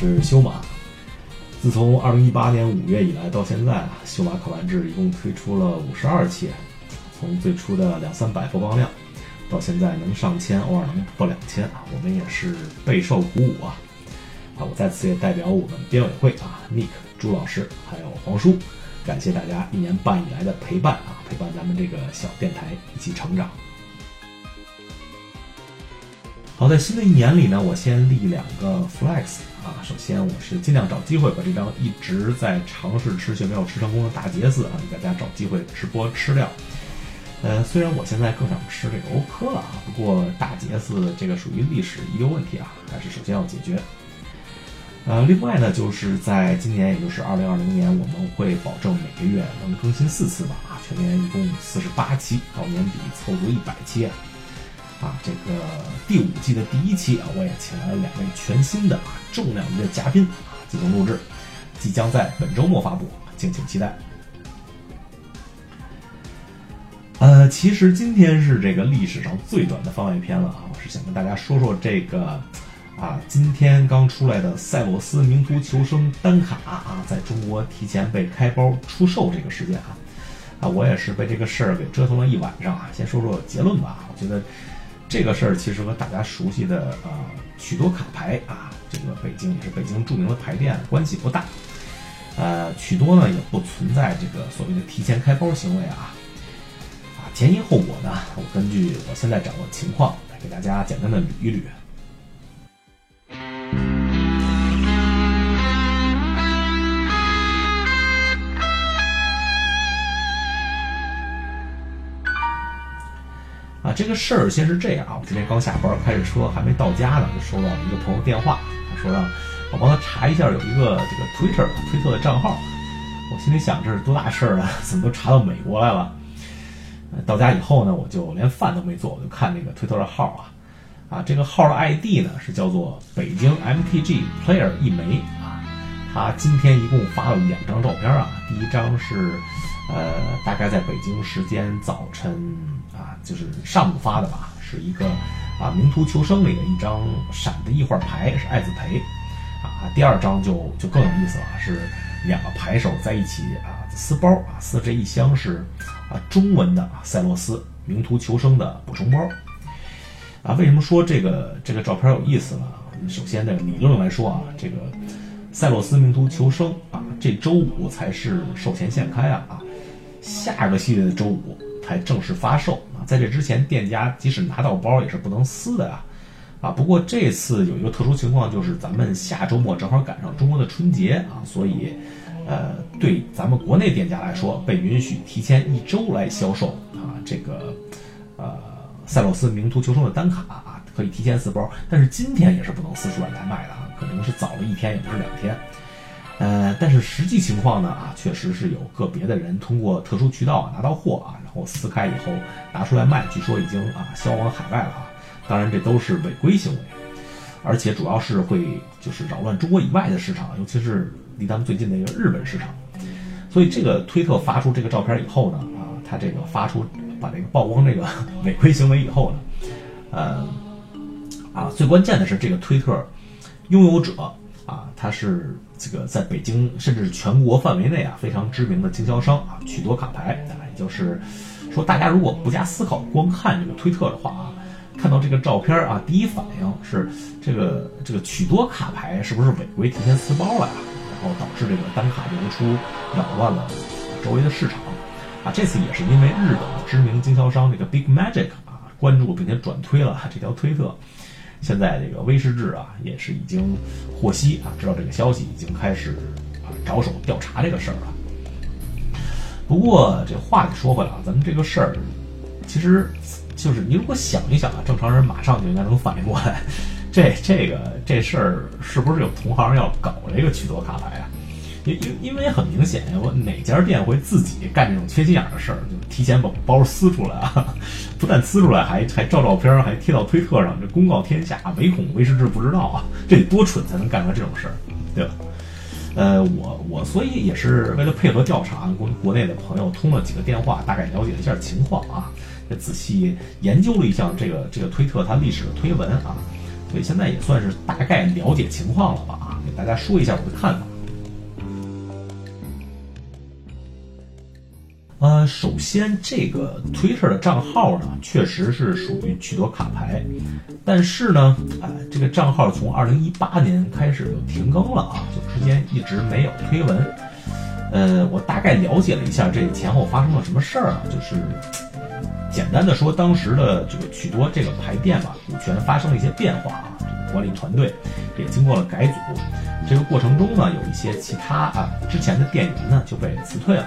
是修马。自从二零一八年五月以来到现在啊，修马考完制一共推出了五十二期，从最初的两三百播放量，到现在能上千，偶尔能破两千啊，我们也是备受鼓舞啊！啊，我在此也代表我们编委会啊，Nick 朱老师还有黄叔，感谢大家一年半以来的陪伴啊，陪伴咱们这个小电台一起成长。好，在新的一年里呢，我先立两个 flex 啊。首先，我是尽量找机会把这张一直在尝试吃却没有吃成功的大杰斯啊，给大家找机会直播吃掉。呃，虽然我现在更想吃这个欧科了啊，不过大杰斯这个属于历史遗留问题啊，还是首先要解决。呃，另外呢，就是在今年，也就是二零二零年，我们会保证每个月能更新四次吧啊，全年一共四十八期，到年底凑足一百期啊。啊，这个第五季的第一期啊，我也请来了两位全新的啊重量级的嘉宾啊进行录制，即将在本周末发布，敬请期待。呃，其实今天是这个历史上最短的番外篇了啊，我是想跟大家说说这个啊，今天刚出来的赛洛斯名图求生单卡啊，在中国提前被开包出售这个事件啊，啊，我也是被这个事儿给折腾了一晚上啊。先说说结论吧，我觉得。这个事儿其实和大家熟悉的呃许多卡牌啊，这个北京也是北京著名的牌店关系不大，呃，许多呢也不存在这个所谓的提前开包行为啊，啊前因后果呢，我根据我现在掌握的情况来给大家简单的捋一捋。这个事儿先是这样啊，我今天刚下班，开着车还没到家呢，就收到了一个朋友电话，他说让我帮他查一下有一个这个 Twitter 推特的账号。我心里想这是多大事儿啊，怎么都查到美国来了？到家以后呢，我就连饭都没做，我就看那个推特的号啊，啊，这个号的 ID 呢是叫做北京 MTG Player 一枚啊，他今天一共发了两张照片啊，第一张是呃大概在北京时间早晨。啊，就是上午发的吧，是一个啊《名图求生》里的一张闪的异画牌，是爱子培啊。第二张就就更有意思了，是两个牌手在一起啊撕包啊，撕这一箱是啊中文的赛洛斯《名图求生》的补充包啊。为什么说这个这个照片有意思呢？首先，这个理论来说啊，这个赛洛斯《名图求生》啊，这周五才是售前限开啊啊，下个系列的周五才正式发售啊。在这之前，店家即使拿到包也是不能撕的啊，啊！不过这次有一个特殊情况，就是咱们下周末正好赶上中国的春节啊，所以，呃，对咱们国内店家来说，被允许提前一周来销售啊，这个，呃，赛洛斯名图求生的单卡啊，可以提前撕包，但是今天也是不能撕出来来卖的啊，可能是早了一天，也不是两天。呃，但是实际情况呢啊，确实是有个别的人通过特殊渠道啊拿到货啊，然后撕开以后拿出来卖，据说已经啊销往海外了啊。当然这都是违规行为，而且主要是会就是扰乱中国以外的市场，尤其是离咱们最近的一个日本市场。所以这个推特发出这个照片以后呢啊，他这个发出把这个曝光这个 违规行为以后呢，呃啊最关键的是这个推特拥有者啊他是。这个在北京甚至是全国范围内啊，非常知名的经销商啊，许多卡牌啊，也就是说，大家如果不加思考，光看这个推特的话啊，看到这个照片啊，第一反应是这个这个许多卡牌是不是违规提前撕包了呀？然后导致这个单卡流出，扰乱了周围的市场啊。这次也是因为日本的知名经销商这个 Big Magic 啊，关注并且转推了这条推特。现在这个威士治啊，也是已经获悉啊，知道这个消息，已经开始啊着手调查这个事儿了。不过这话得说回来啊，咱们这个事儿，其实就是你如果想一想啊，正常人马上就应该能反应过来，这这个这事儿是不是有同行要搞这个曲多卡牌啊？因因因为很明显，我哪家店会自己干这种缺心眼的事儿，就提前把包撕出来啊？不但撕出来，还还照照片，还贴到推特上，这公告天下，唯恐威士治不知道啊！这得多蠢才能干出来这种事儿，对吧？呃，我我所以也是为了配合调查，国国内的朋友通了几个电话，大概了解了一下情况啊，仔细研究了一下这个这个推特它历史的推文啊，所以现在也算是大概了解情况了吧啊，给大家说一下我的看法。呃，首先这个 Twitter 的账号呢，确实是属于趣多卡牌，但是呢，呃，这个账号从二零一八年开始就停更了啊，就之间一直没有推文。呃，我大概了解了一下这前后发生了什么事儿啊，就是简单的说，当时的这个趣多这个牌店吧，股权发生了一些变化啊，这个管理团队也经过了改组，这个过程中呢，有一些其他啊之前的店员呢就被辞退了。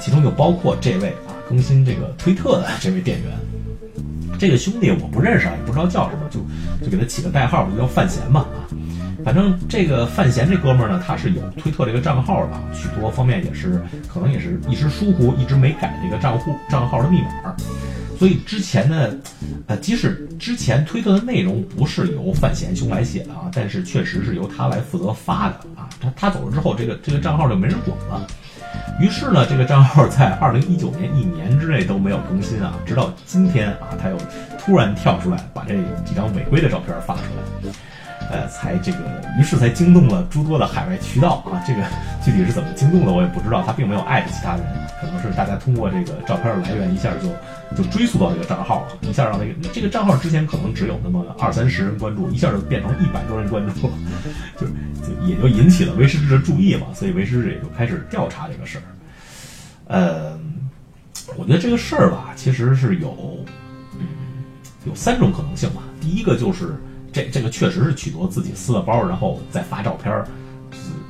其中就包括这位啊，更新这个推特的这位店员，这个兄弟我不认识啊，也不知道叫什么，就就给他起个代号，就叫范闲嘛啊。反正这个范闲这哥们儿呢，他是有推特这个账号的，许多方面也是可能也是一时疏忽，一直没改这个账户账号的密码，所以之前呢，呃，即使之前推特的内容不是由范闲兄来写的啊，但是确实是由他来负责发的啊。他他走了之后，这个这个账号就没人管了。于是呢，这个账号在二零一九年一年之内都没有更新啊，直到今天啊，他又突然跳出来把这几张违规的照片发出来。呃，才这个，于是才惊动了诸多的海外渠道啊。这个具体是怎么惊动的，我也不知道。他并没有艾特其他人，可能是大家通过这个照片的来源，一下就就追溯到这个账号了，一下让那个这个账号之前可能只有那么二三十人关注，一下就变成一百多人关注了，就就也就引起了维师志的注意嘛。所以维师志也就开始调查这个事儿。呃，我觉得这个事儿吧，其实是有嗯有三种可能性吧。第一个就是。这这个确实是取得自己撕了包，然后再发照片，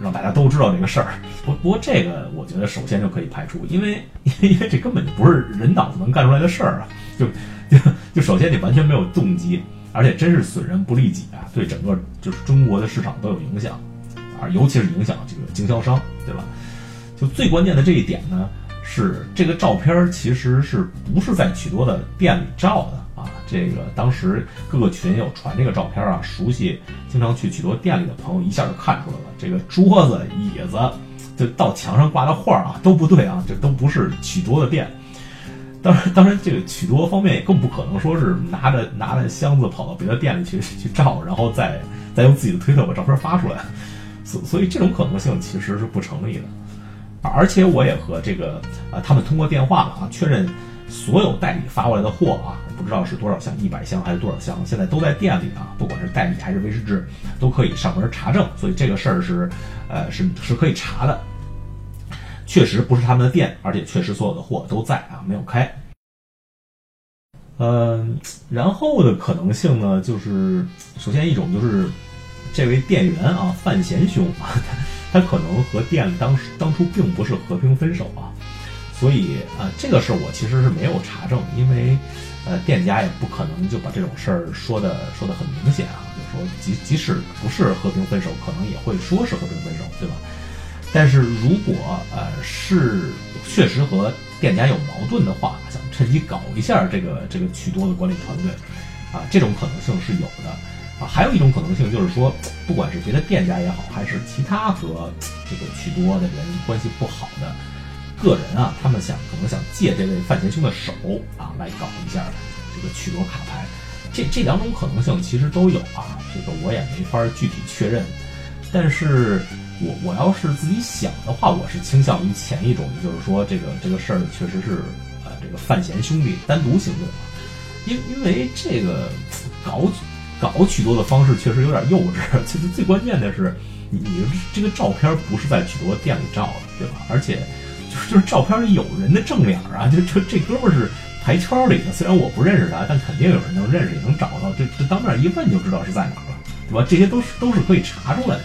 让大家都知道这个事儿。不不过这个我觉得首先就可以排除，因为因为这根本就不是人脑子能干出来的事儿啊！就就就首先你完全没有动机，而且真是损人不利己啊，对整个就是中国的市场都有影响啊，尤其是影响这个经销商，对吧？就最关键的这一点呢，是这个照片其实是不是在许多的店里照的？这个当时各个群友传这个照片啊，熟悉经常去许多店里的朋友一下就看出来了，这个桌子、椅子，就到墙上挂的画啊都不对啊，这都不是许多的店。当然，当然这个许多方面也更不可能说是拿着拿着箱子跑到别的店里去去照，然后再再用自己的推特把照片发出来。所 所以这种可能性其实是不成立的。而且我也和这个啊他们通过电话了啊确认。所有代理发过来的货啊，不知道是多少箱，一百箱还是多少箱，现在都在店里啊。不管是代理还是威士制，都可以上门查证。所以这个事儿是，呃，是是可以查的。确实不是他们的店，而且确实所有的货都在啊，没有开。嗯，然后的可能性呢，就是首先一种就是这位店员啊，范贤兄啊，他他可能和店当时当初并不是和平分手啊。所以，呃，这个事儿我其实是没有查证，因为，呃，店家也不可能就把这种事儿说的说的很明显啊，就是说即即使不是和平分手，可能也会说是和平分手，对吧？但是如果呃是确实和店家有矛盾的话，想趁机搞一下这个这个曲多的管理团队，啊，这种可能性是有的，啊，还有一种可能性就是说，不管是别的店家也好，还是其他和这个曲多的人关系不好的。个人啊，他们想可能想借这位范闲兄的手啊，来搞一下这个取夺卡牌，这这两种可能性其实都有啊，这个我也没法具体确认。但是我我要是自己想的话，我是倾向于前一种，也就是说，这个这个事儿确实是呃这个范闲兄弟单独行动，因因为这个搞搞取多的方式确实有点幼稚。其实最关键的是，你你这个照片不是在许多店里照的，对吧？而且。就是就是照片里有人的正脸啊，就这这哥们儿是牌圈里的，虽然我不认识他，但肯定有人能认识，也能找到。这这当面一问就知道是在哪了，对吧？这些都是都是可以查出来的。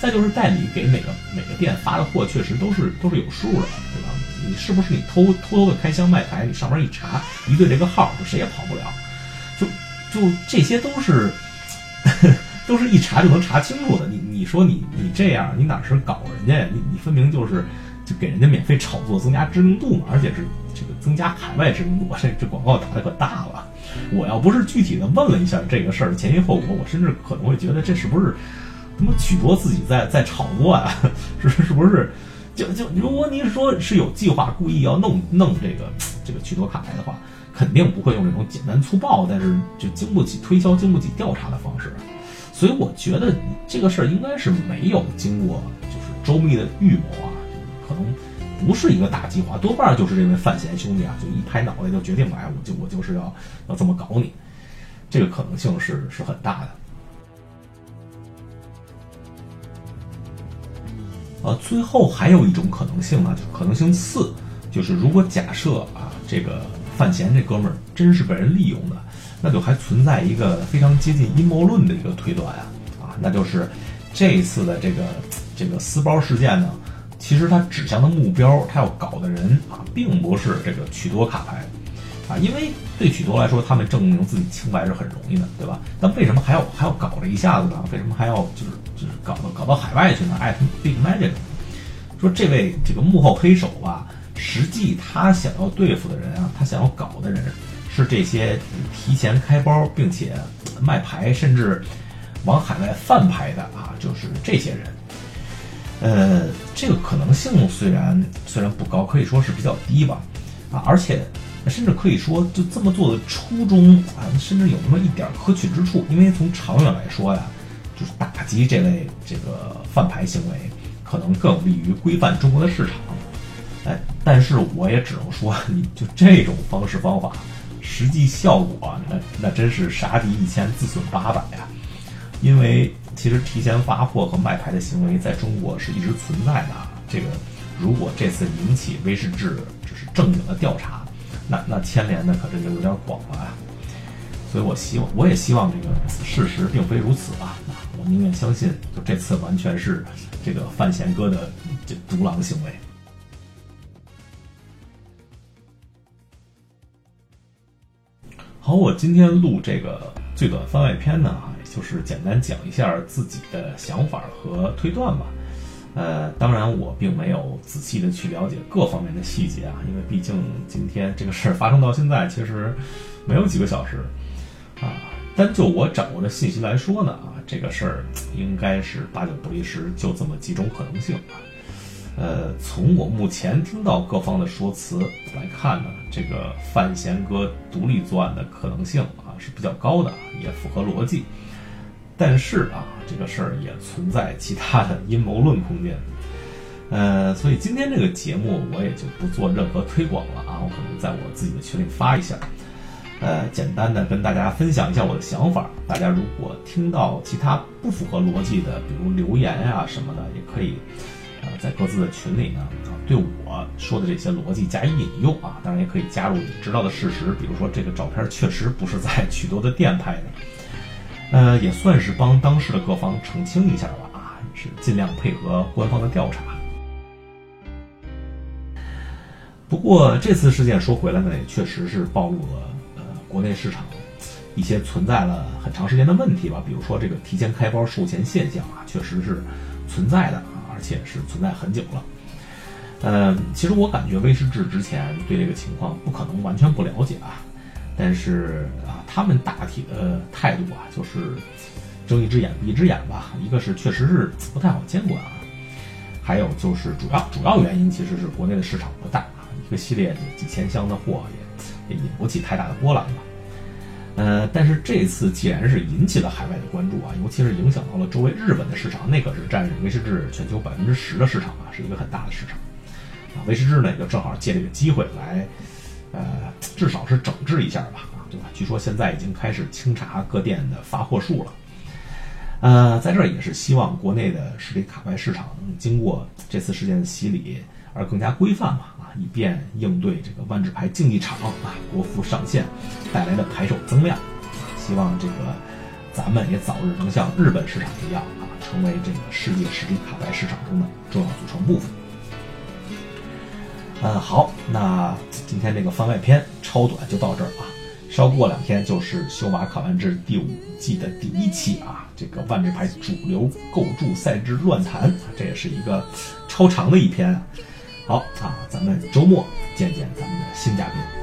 再就是代理给每个每个店发的货，确实都是都是有数的，对吧？你是不是你偷偷偷的开箱卖牌？你上面一查，一对这个号，就谁也跑不了。就就这些都是 都是一查就能查清楚的。你你说你你这样，你哪是搞人家呀？你你分明就是。就给人家免费炒作，增加知名度嘛，而且是这个增加海外知名度，这 这广告打的可大了。我要不是具体的问了一下这个事儿前因后果，我甚至可能会觉得这是不是他妈曲多自己在 在炒作啊？是 是不是？就就如果您说是有计划故意要弄弄这个 这个曲多卡牌的话，肯定不会用这种简单粗暴，但是就经不起推销、经不起调查的方式。所以我觉得这个事儿应该是没有经过就是周密的预谋啊，可能不是一个大计划，多半就是这位范闲兄弟啊，就一拍脑袋就决定，哎，我就我就是要要这么搞你，这个可能性是是很大的。呃，最后还有一种可能性呢，就是可能性四，就是如果假设啊，这个范闲这哥们儿真是被人利用的。那就还存在一个非常接近阴谋论的一个推断啊啊，那就是这一次的这个这个撕包事件呢，其实他指向的目标，他要搞的人啊，并不是这个曲多卡牌啊，因为对曲多来说，他们证明自己清白是很容易的，对吧？但为什么还要还要搞这一下子呢？为什么还要就是就是搞到搞到海外去呢？艾特 Big Magic 说这位这个幕后黑手吧，实际他想要对付的人啊，他想要搞的人。是这些提前开包并且卖牌，甚至往海外贩牌的啊，就是这些人。呃，这个可能性虽然虽然不高，可以说是比较低吧，啊，而且甚至可以说就这么做的初衷啊，甚至有那么一点可取之处。因为从长远来说呀，就是打击这类这个贩牌行为，可能更有利于规范中国的市场。哎，但是我也只能说，你就这种方式方法。实际效果，那那真是杀敌一千，自损八百呀！因为其实提前发货和卖牌的行为在中国是一直存在的。这个如果这次引起威士治只是正经的调查，那那牵连的可真就有点广了啊！所以我希望，我也希望这个事实并非如此啊！我宁愿相信，就这次完全是这个范闲哥的这独狼行为。好，我今天录这个最短番外篇呢，就是简单讲一下自己的想法和推断吧。呃，当然我并没有仔细的去了解各方面的细节啊，因为毕竟今天这个事儿发生到现在，其实没有几个小时啊。单就我掌握的信息来说呢，啊，这个事儿应该是八九不离十，就这么几种可能性啊。呃，从我目前听到各方的说辞来看呢，这个范闲哥独立作案的可能性啊是比较高的，也符合逻辑。但是啊，这个事儿也存在其他的阴谋论空间。呃，所以今天这个节目我也就不做任何推广了啊，我可能在我自己的群里发一下，呃，简单的跟大家分享一下我的想法。大家如果听到其他不符合逻辑的，比如留言呀什么的，也可以。呃，在各自的群里呢，对我说的这些逻辑加以引用啊，当然也可以加入你知道的事实，比如说这个照片确实不是在曲多的店拍的，呃，也算是帮当时的各方澄清一下吧，啊，是尽量配合官方的调查。不过这次事件说回来呢，也确实是暴露了呃国内市场一些存在了很长时间的问题吧，比如说这个提前开包售前现象啊，确实是存在的。而且是存在很久了，嗯，其实我感觉威士治之前对这个情况不可能完全不了解啊，但是啊，他们大体的态度啊，就是睁一只眼闭一只眼吧。一个是确实是不太好监管啊，还有就是主要主要原因其实是国内的市场不大啊，一个系列几千箱的货也也引不起太大的波澜吧。呃，但是这次既然是引起了海外的关注啊，尤其是影响到了周围日本的市场，那可是占威士治全球百分之十的市场啊，是一个很大的市场。啊，威士治呢也就正好借这个机会来，呃，至少是整治一下吧，啊，对吧？据说现在已经开始清查各店的发货数了。呃，在这儿也是希望国内的实体卡牌市场能经过这次事件的洗礼而更加规范嘛。啊以便应对这个万智牌竞技场啊国服上线带来的牌手增量，希望这个咱们也早日能像日本市场一样啊，成为这个世界实体卡牌市场中的重要组成部分。嗯，好，那今天这个番外篇超短就到这儿啊，稍过两天就是修马卡万智第五季的第一期啊，这个万智牌主流构筑赛制乱谈，这也是一个超长的一篇。好啊，咱们周末见见咱们的新嘉宾。